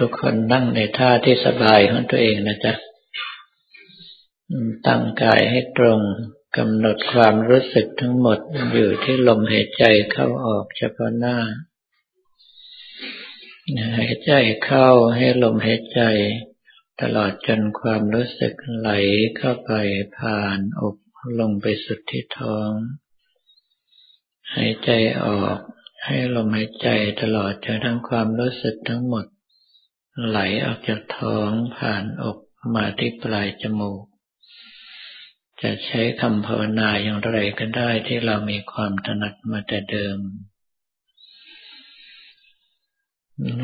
ทุกคนนั่งในท่าที่สบายของตัวเองนะจ๊ะ ตั้งกายให้ตรงกำหนดความรู้สึกทั้งหมดอยู่ที่ลมหายใจเข้าออกเฉพาะหน้า หายใจเข้าให้ลมหายใจ ตลอดจนความรู้สึกไหลเข้าไปผ่านอกลงไปสุดที่ท้อง หายใจออกให้ลมหายใจตลอดจนทั้งความรู้สึกทั้งหมด ไหลออกจากท้องผ่านอกมาที่ปลายจมูก จะใช้คำภาวนาอย่างไรก็ได้ที่เรามีความถนัดมาแต่เดิม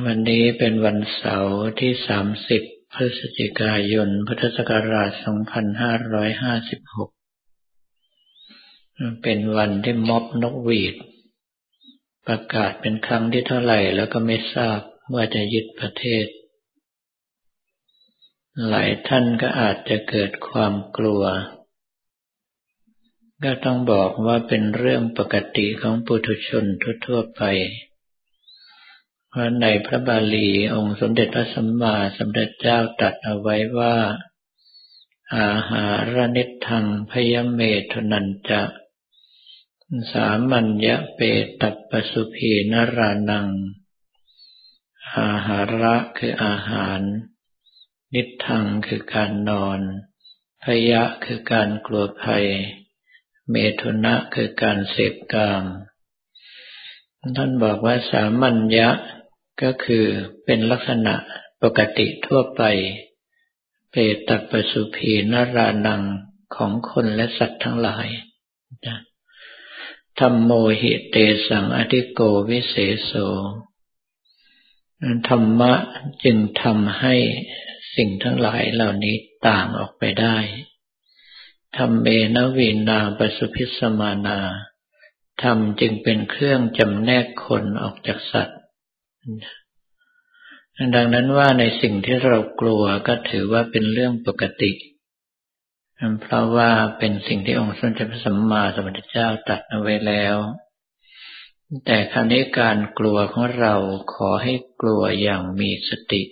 วันนี้เป็นวันเสาร์ที่ 30 พฤศจิกายน พุทธศักราช 2556 เป็นวันที่ม็อบนกหวีด ประกาศเป็นครั้งที่เท่าไหร่แล้วก็ไม่ทราบว่าจะยึดประเทศ หลายท่านก็อาจจะเกิดความกลัว ก็ต้องบอกว่าเป็นเรื่องปกติของปุถุชนทั่วไปเพราะในพระบาลีองค์สมเด็จพระสัมมาสัมพุทธเจ้าตรัสเอาไว้ว่า อาหารนิทังพยเมทนันจะสามัญญะเปตัปสุพีนรานัง อาหาระคืออาหาร นิทังคือการนอน พยะคือการกลัวภัย เมตุนะคือการเสพกามท่านบอกว่าสามัญญะก็คือเป็นลักษณะปกติทั่วไป เปตัปสุพีนรานังของคนและสัตว์ทั้งหลายธรรมโมหิเตสังอธิโกวิเศษโสธรรมะจึงทำให้ สิ่งทั้งหลายเหล่านี้ต่างออกไปได้ธรรมเมนวีนาปสุพิสมานา ธรรมจึงเป็นเครื่องจำแนกคนออกจากสัตว์ ดังนั้นว่าในสิ่งที่เรากลัวก็ถือว่าเป็นเรื่องปกติ เพราะว่าเป็นสิ่งที่องค์สมเด็จพระสัมมาสัมพุทธเจ้าตรัสเอาไว้แล้ว แต่ครั้นี้การกลัวของเราขอให้กลัวอย่างมีสติ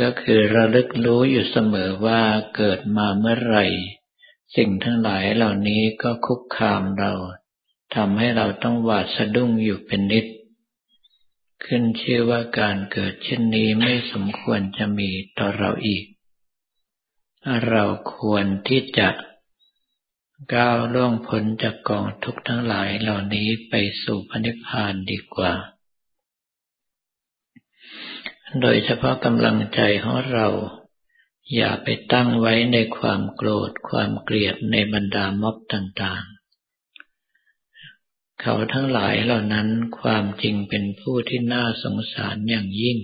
ก็คือระลึกรู้อยู่เสมอว่าเกิดมาเมื่อไหร่ สิ่งทั้งหลายเหล่านี้ก็คุกคามเราทำให้เราต้องหวาดสะดุ้งอยู่เป็นนิด ขึ้นชื่อว่าการเกิดเช่นนี้ไม่สมควรจะมีต่อเราอีก เราควรที่จะก้าวล่วงพ้นจากกองทุกข์ทั้งหลายเหล่านี้ไปสู่พระนิพพานดีกว่า โดยเฉพาะกำลังใจของเรา อย่าไปตั้งไว้ในความโกรธความเกลียดในบรรดาม็อบต่างๆ เขาทั้งหลายเหล่านั้นความจริงเป็นผู้ที่น่าสงสารอย่างยิ่ง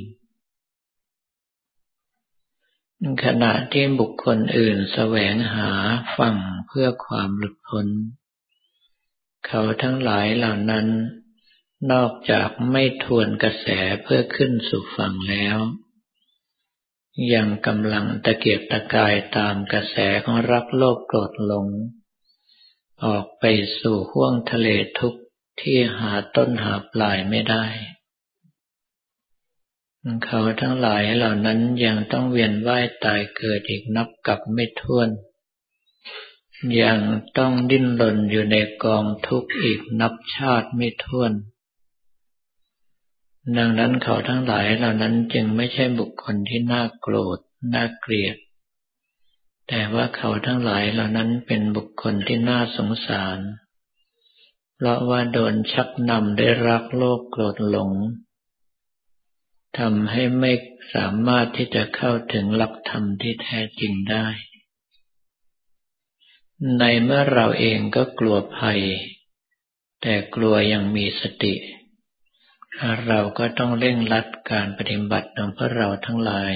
ขณะที่บุคคลอื่นแสวงหาฝั่งเพื่อความหลุดพ้น เขาทั้งหลายเหล่านั้น นอกจากไม่ทวนกระแสเพื่อขึ้นสู่ฝั่งแล้ว ยังกำลังตะเกียบตะกายตามกระแสของรักโลภโกรธหลง ออกไปสู่ห้วงทะเลทุกข์ที่หาต้นหาปลายไม่ได้ เขาทั้งหลายเหล่านั้นยังต้องเวียนว่ายตายเกิดอีกนับกับไม่ถ้วน ยังต้องดิ้นรนอยู่ในกองทุกข์อีกนับชาติไม่ถ้วน ดังนั้นเขาทั้งหลายเหล่านั้นจึงไม่ใช่บุคคลที่น่าโกรธ น่าเกลียด แต่ว่าเขาทั้งหลายเหล่านั้นเป็นบุคคลที่น่าสงสาร เพราะว่าโดนชักนำได้รักโลกโกรธหลงทำให้ไม่สามารถที่จะเข้าถึงหลักธรรมที่แท้จริงได้ ในเมื่อเราเองก็กลัวภัย แต่กลัวยังมีสติ เราก็ต้องเร่งรัดการปฏิบัติของพวกเราทั้งหลาย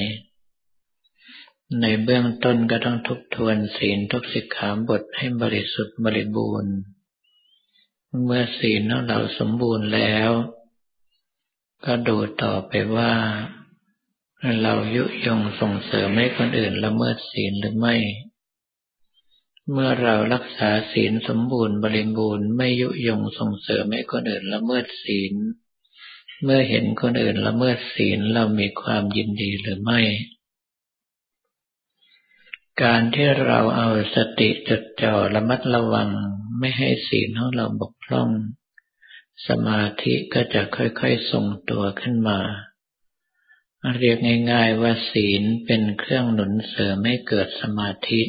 ในเบื้องต้นก็ต้องทบทวนศีลทุกสิกขาบทให้บริสุทธิ์บริบูรณ์ เมื่อศีลของเราสมบูรณ์แล้ว ก็ดูต่อไปว่า เรายุยงส่งเสริมให้คนอื่นละเมิดศีลหรือไม่ เมื่อเรารักษาศีลสมบูรณ์บริบูรณ์ไม่ยุยงส่งเสริมให้คนอื่นละเมิดศีล เมื่อเห็นคนอื่นละเมิดศีลเรามีความยินดีหรือไม่ การที่เราเอาสติจดจ่อระมัดระวังไม่ให้ศีลของเราบกพร่อง สมาธิก็จะค่อยๆทรงตัวขึ้นมา เรียกง่ายๆว่าศีลเป็นเครื่องหนุนเสริมให้เกิดสมาธิ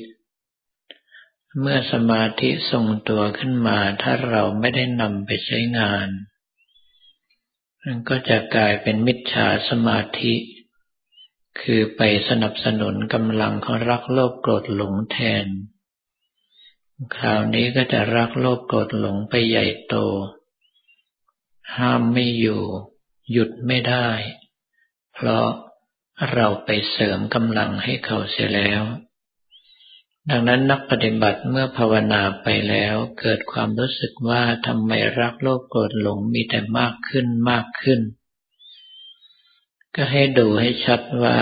เมื่อสมาธิทรงตัวขึ้นมา ถ้าเราไม่ได้นำไปใช้งาน มันก็จะกลายเป็นมิจฉาสมาธิ คือไปสนับสนุนกำลังของรักโลภโกรธหลงแทน คราวนี้ก็จะรักโลภโกรธหลงไปใหญ่โต ห้ามไม่อยู่ หยุดไม่ได้ เพราะเราไปเสริมกำลังให้เขาเสียแล้ว ดังนั้นนักปฏิบัติเมื่อภาวนาไปแล้ว เกิดความรู้สึกว่าทำไมรักโลภโกรธหลงมีแต่มากขึ้นมากขึ้น ก็ให้ดูให้ชัดว่า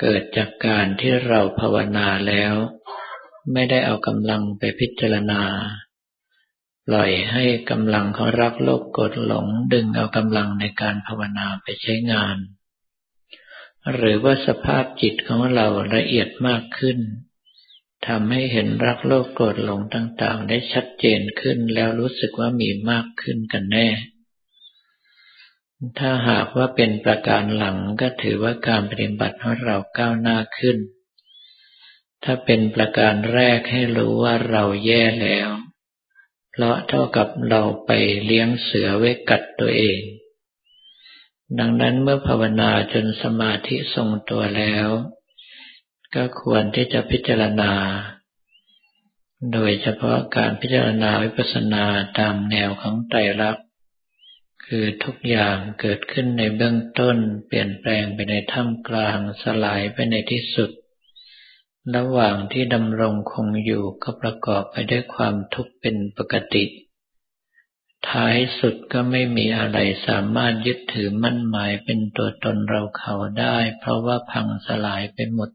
เกิดจากการที่เราภาวนาแล้ว ไม่ได้เอากำลังไปพิจารณา ปล่อยให้กำลังของรักโลภโกรธหลงดึงเอากำลังในการภาวนาไปใช้งาน หรือว่าสภาพจิตของเราละเอียดมากขึ้น ทำให้เห็นรักโลภโกรธหลงต่างๆ ได้ชัดเจนขึ้นแล้วรู้สึกว่ามีมากขึ้นกันแน่ ถ้าหากว่าเป็นประการหลังก็ถือว่าการปฏิบัติของเราก้าวหน้าขึ้น ถ้าเป็นประการแรกให้รู้ว่าเราแย่แล้ว เพราะเท่ากับเราไปเลี้ยงเสือไว้กัดตัวเอง ดังนั้นเมื่อภาวนาจนสมาธิทรงตัวแล้ว ก็ควรที่จะพิจารณา โดยเฉพาะการพิจารณาวิปัสสนาตามแนวของไตรลักษณ์คือทุกอย่างเกิดขึ้นในเบื้องต้น เปลี่ยนแปลงไปในท่ามกลางสลายไปในที่สุด ระหว่างที่ดำรงคงอยู่ก็ประกอบไปด้วยความทุกข์เป็นปกติ ท้ายสุดก็ไม่มีอะไรสามารถยึดถือมั่นหมายเป็นตัวตนเราเขาได้ เพราะว่าพังสลายไปหมด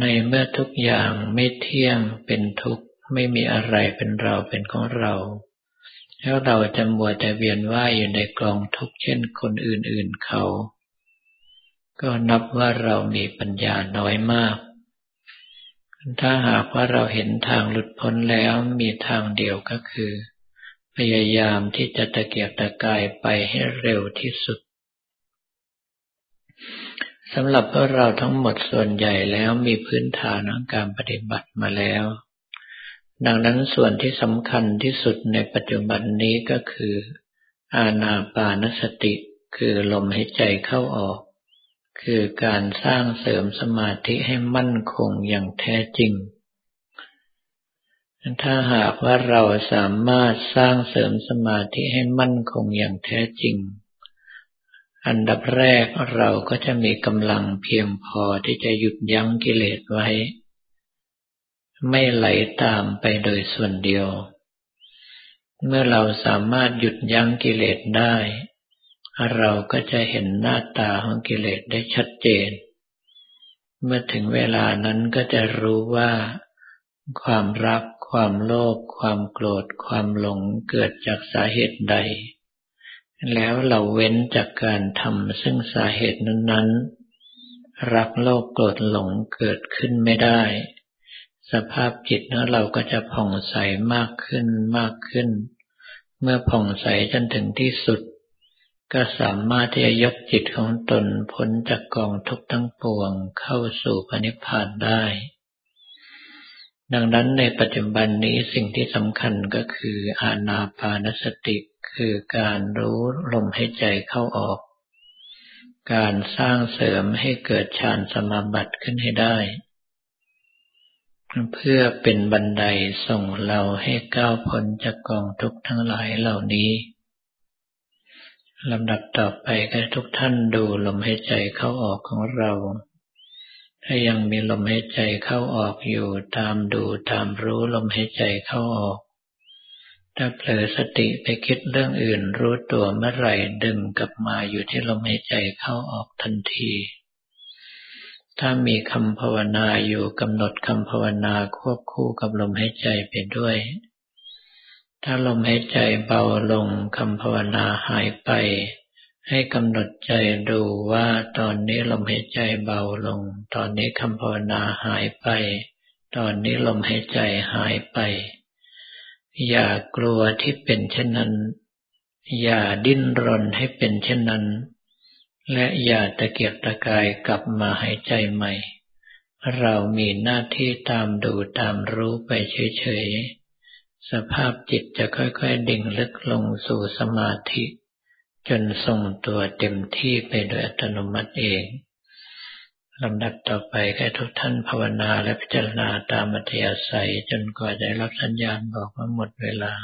ในเมื่อทุกอย่างไม่เที่ยงเป็นทุกข์ไม่มีอะไรเป็นเราเป็นของเรา แล้วเราจะมัวแต่เวียนว่ายอยู่ในกองทุกข์เช่นคนอื่นๆเขา ก็นับว่าเรามีปัญญาน้อยมาก ถ้าหากว่าเราเห็นทางหลุดพ้นแล้วมีทางเดียวก็คือ พยายามที่จะตะเกียบตะกายไปให้เร็วที่สุด สำหรับพวกเราทั้งหมดส่วนใหญ่แล้วมีพื้นฐานของการปฏิบัติมาแล้ว ดังนั้นส่วนที่สำคัญที่สุดในปัจจุบันนี้ก็คือ อาณาปานสติ คือลมหายใจเข้าออก คือการสร้างเสริมสมาธิให้มั่นคงอย่างแท้จริง ถ้าหากว่าเราสามารถสร้างเสริมสมาธิให้มั่นคงอย่างแท้จริง อันดับแรกเราก็จะมีกำลังเพียงพอที่จะหยุดยั้งกิเลสไว้ ไม่ไหลตามไปโดยส่วนเดียว เมื่อเราสามารถหยุดยั้งกิเลสได้ เราก็จะเห็นหน้าตาของกิเลสได้ชัดเจน เมื่อถึงเวลานั้นก็จะรู้ว่า ความรัก ความโลภความโกรธ ความหลงเกิดจากสาเหตุใด แล้วเราเว้นจากการทำซึ่งสาเหตุนั้นๆ รักโลภโกรธหลงเกิดขึ้นไม่ได้ สภาพจิตของเราก็จะผ่องใสมากขึ้นมากขึ้น เมื่อผ่องใสจนถึงที่สุด ก็สามารถที่จะยกจิตของตนพ้นจากกองทุกข์ทั้งปวงเข้าสู่พระนิพพานได้ ดังนั้นในปัจจุบันนี้สิ่งที่สำคัญก็คืออาณาปานสติ คือการรู้ลมหายใจเข้าออก การสร้างเสริมให้เกิดฌานสมาบัติขึ้นให้ได้ เพื่อเป็นบันไดส่งเราให้ก้าวพ้นจากกองทุกข์ทั้งหลายเหล่านี้ลำดับต่อไปก็ทุกท่านดูลมหายใจเข้าออกของเรา ถ้ายังมีลมหายใจเข้าออกอยู่ตามดูตามรู้ลมหายใจเข้าออก ถ้าเผลอสติไปคิดเรื่องอื่นรู้ตัวเมื่อไหร่ดึงกลับมาอยู่ที่ลมหายใจเข้าออกทันที ถ้ามีคำภาวนาอยู่กำหนดคำภาวนาควบคู่กับลมหายใจไปด้วย ถ้าลมหายใจเบาลงคำภาวนาหายไป ให้กำหนดใจดูว่าตอนนี้ลมหายใจเบาลง ตอนนี้คำภาวนาหายไป ตอนนี้ลมหายใจหายไป อย่ากลัวที่เป็นเช่นนั้น อย่าดิ้นรนให้เป็นเช่นนั้น และอย่าตะเกียกตะกายกลับมาหายใจใหม่ เรามีหน้าที่ตามดูตามรู้ไปเฉยๆ สภาพจิตจะค่อยๆดิ่งลึกลงสู่สมาธิ จนทรงตัวเต็มที่ไปโดยอัตโนมัติเอง ลำดับต่อไปให้ทุกท่านภาวนาและพิจารณาตามอัธยาศัยจนกว่าจะรับสัญญาณบอกว่าหมดเวลา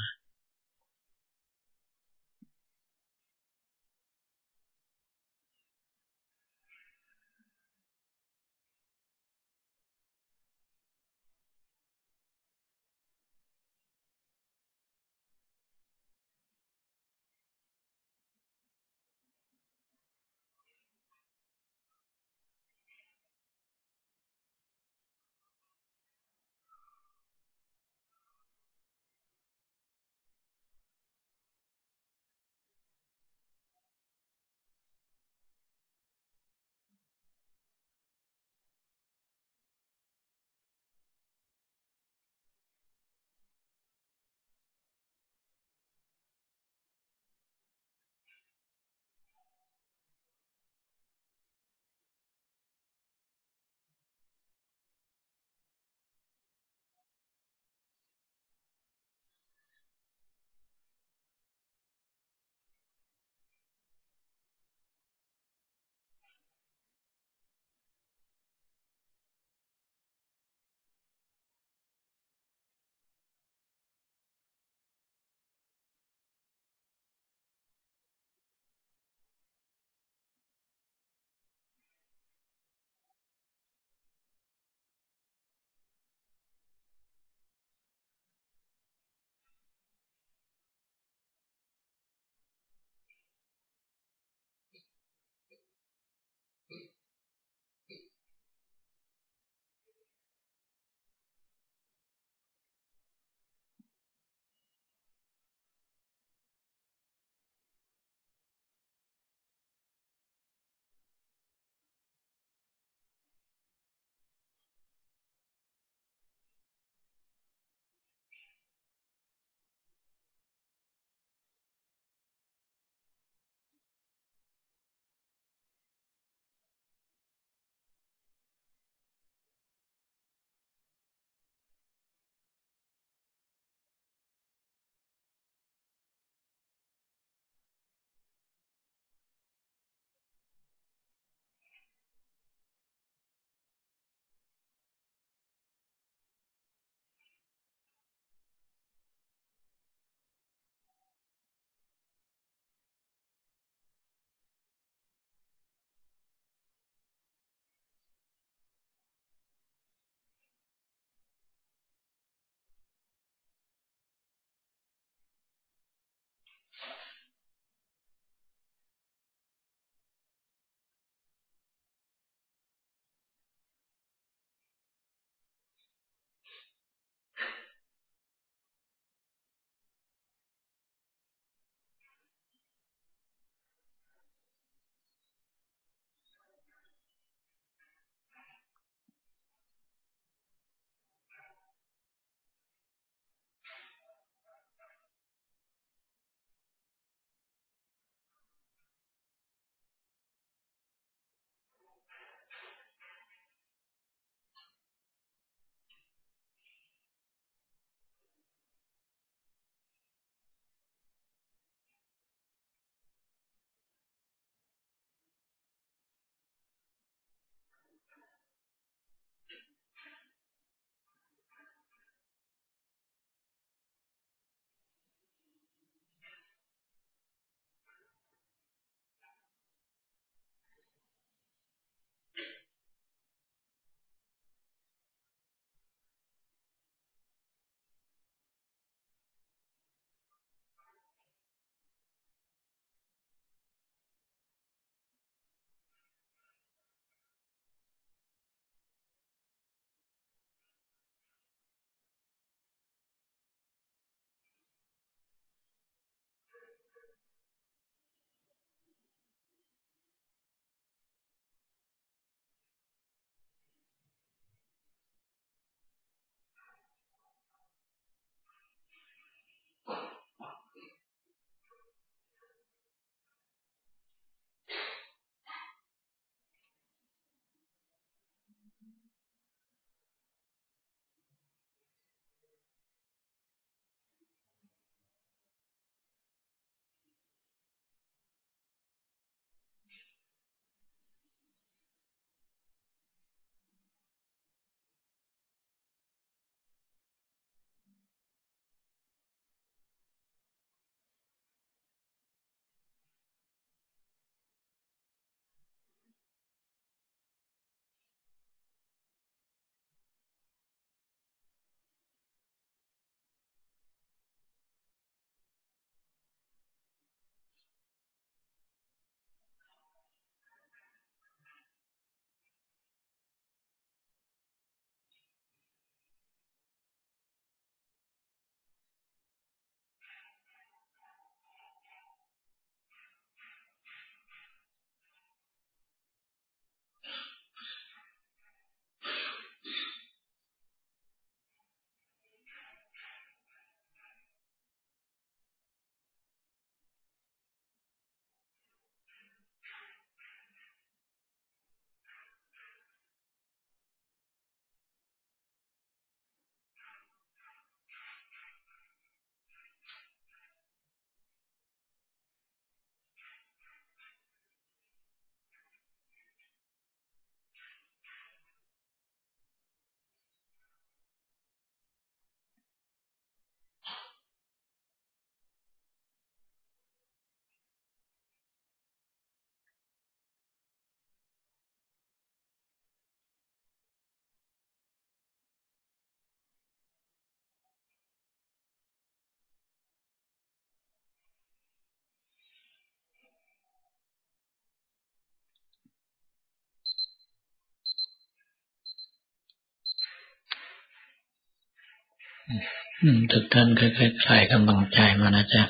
ทุกท่านค่อยๆคลายกำลังใจมานะจ๊ะ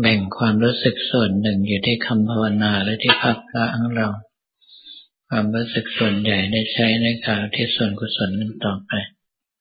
แบ่งความรู้สึกส่วนหนึ่งอยู่ที่คำภาวนาและที่ภาคพระของเรา ความรู้สึกส่วนใหญ่ได้ใช้ในการที่ส่วนกุศลนั้นต่อไป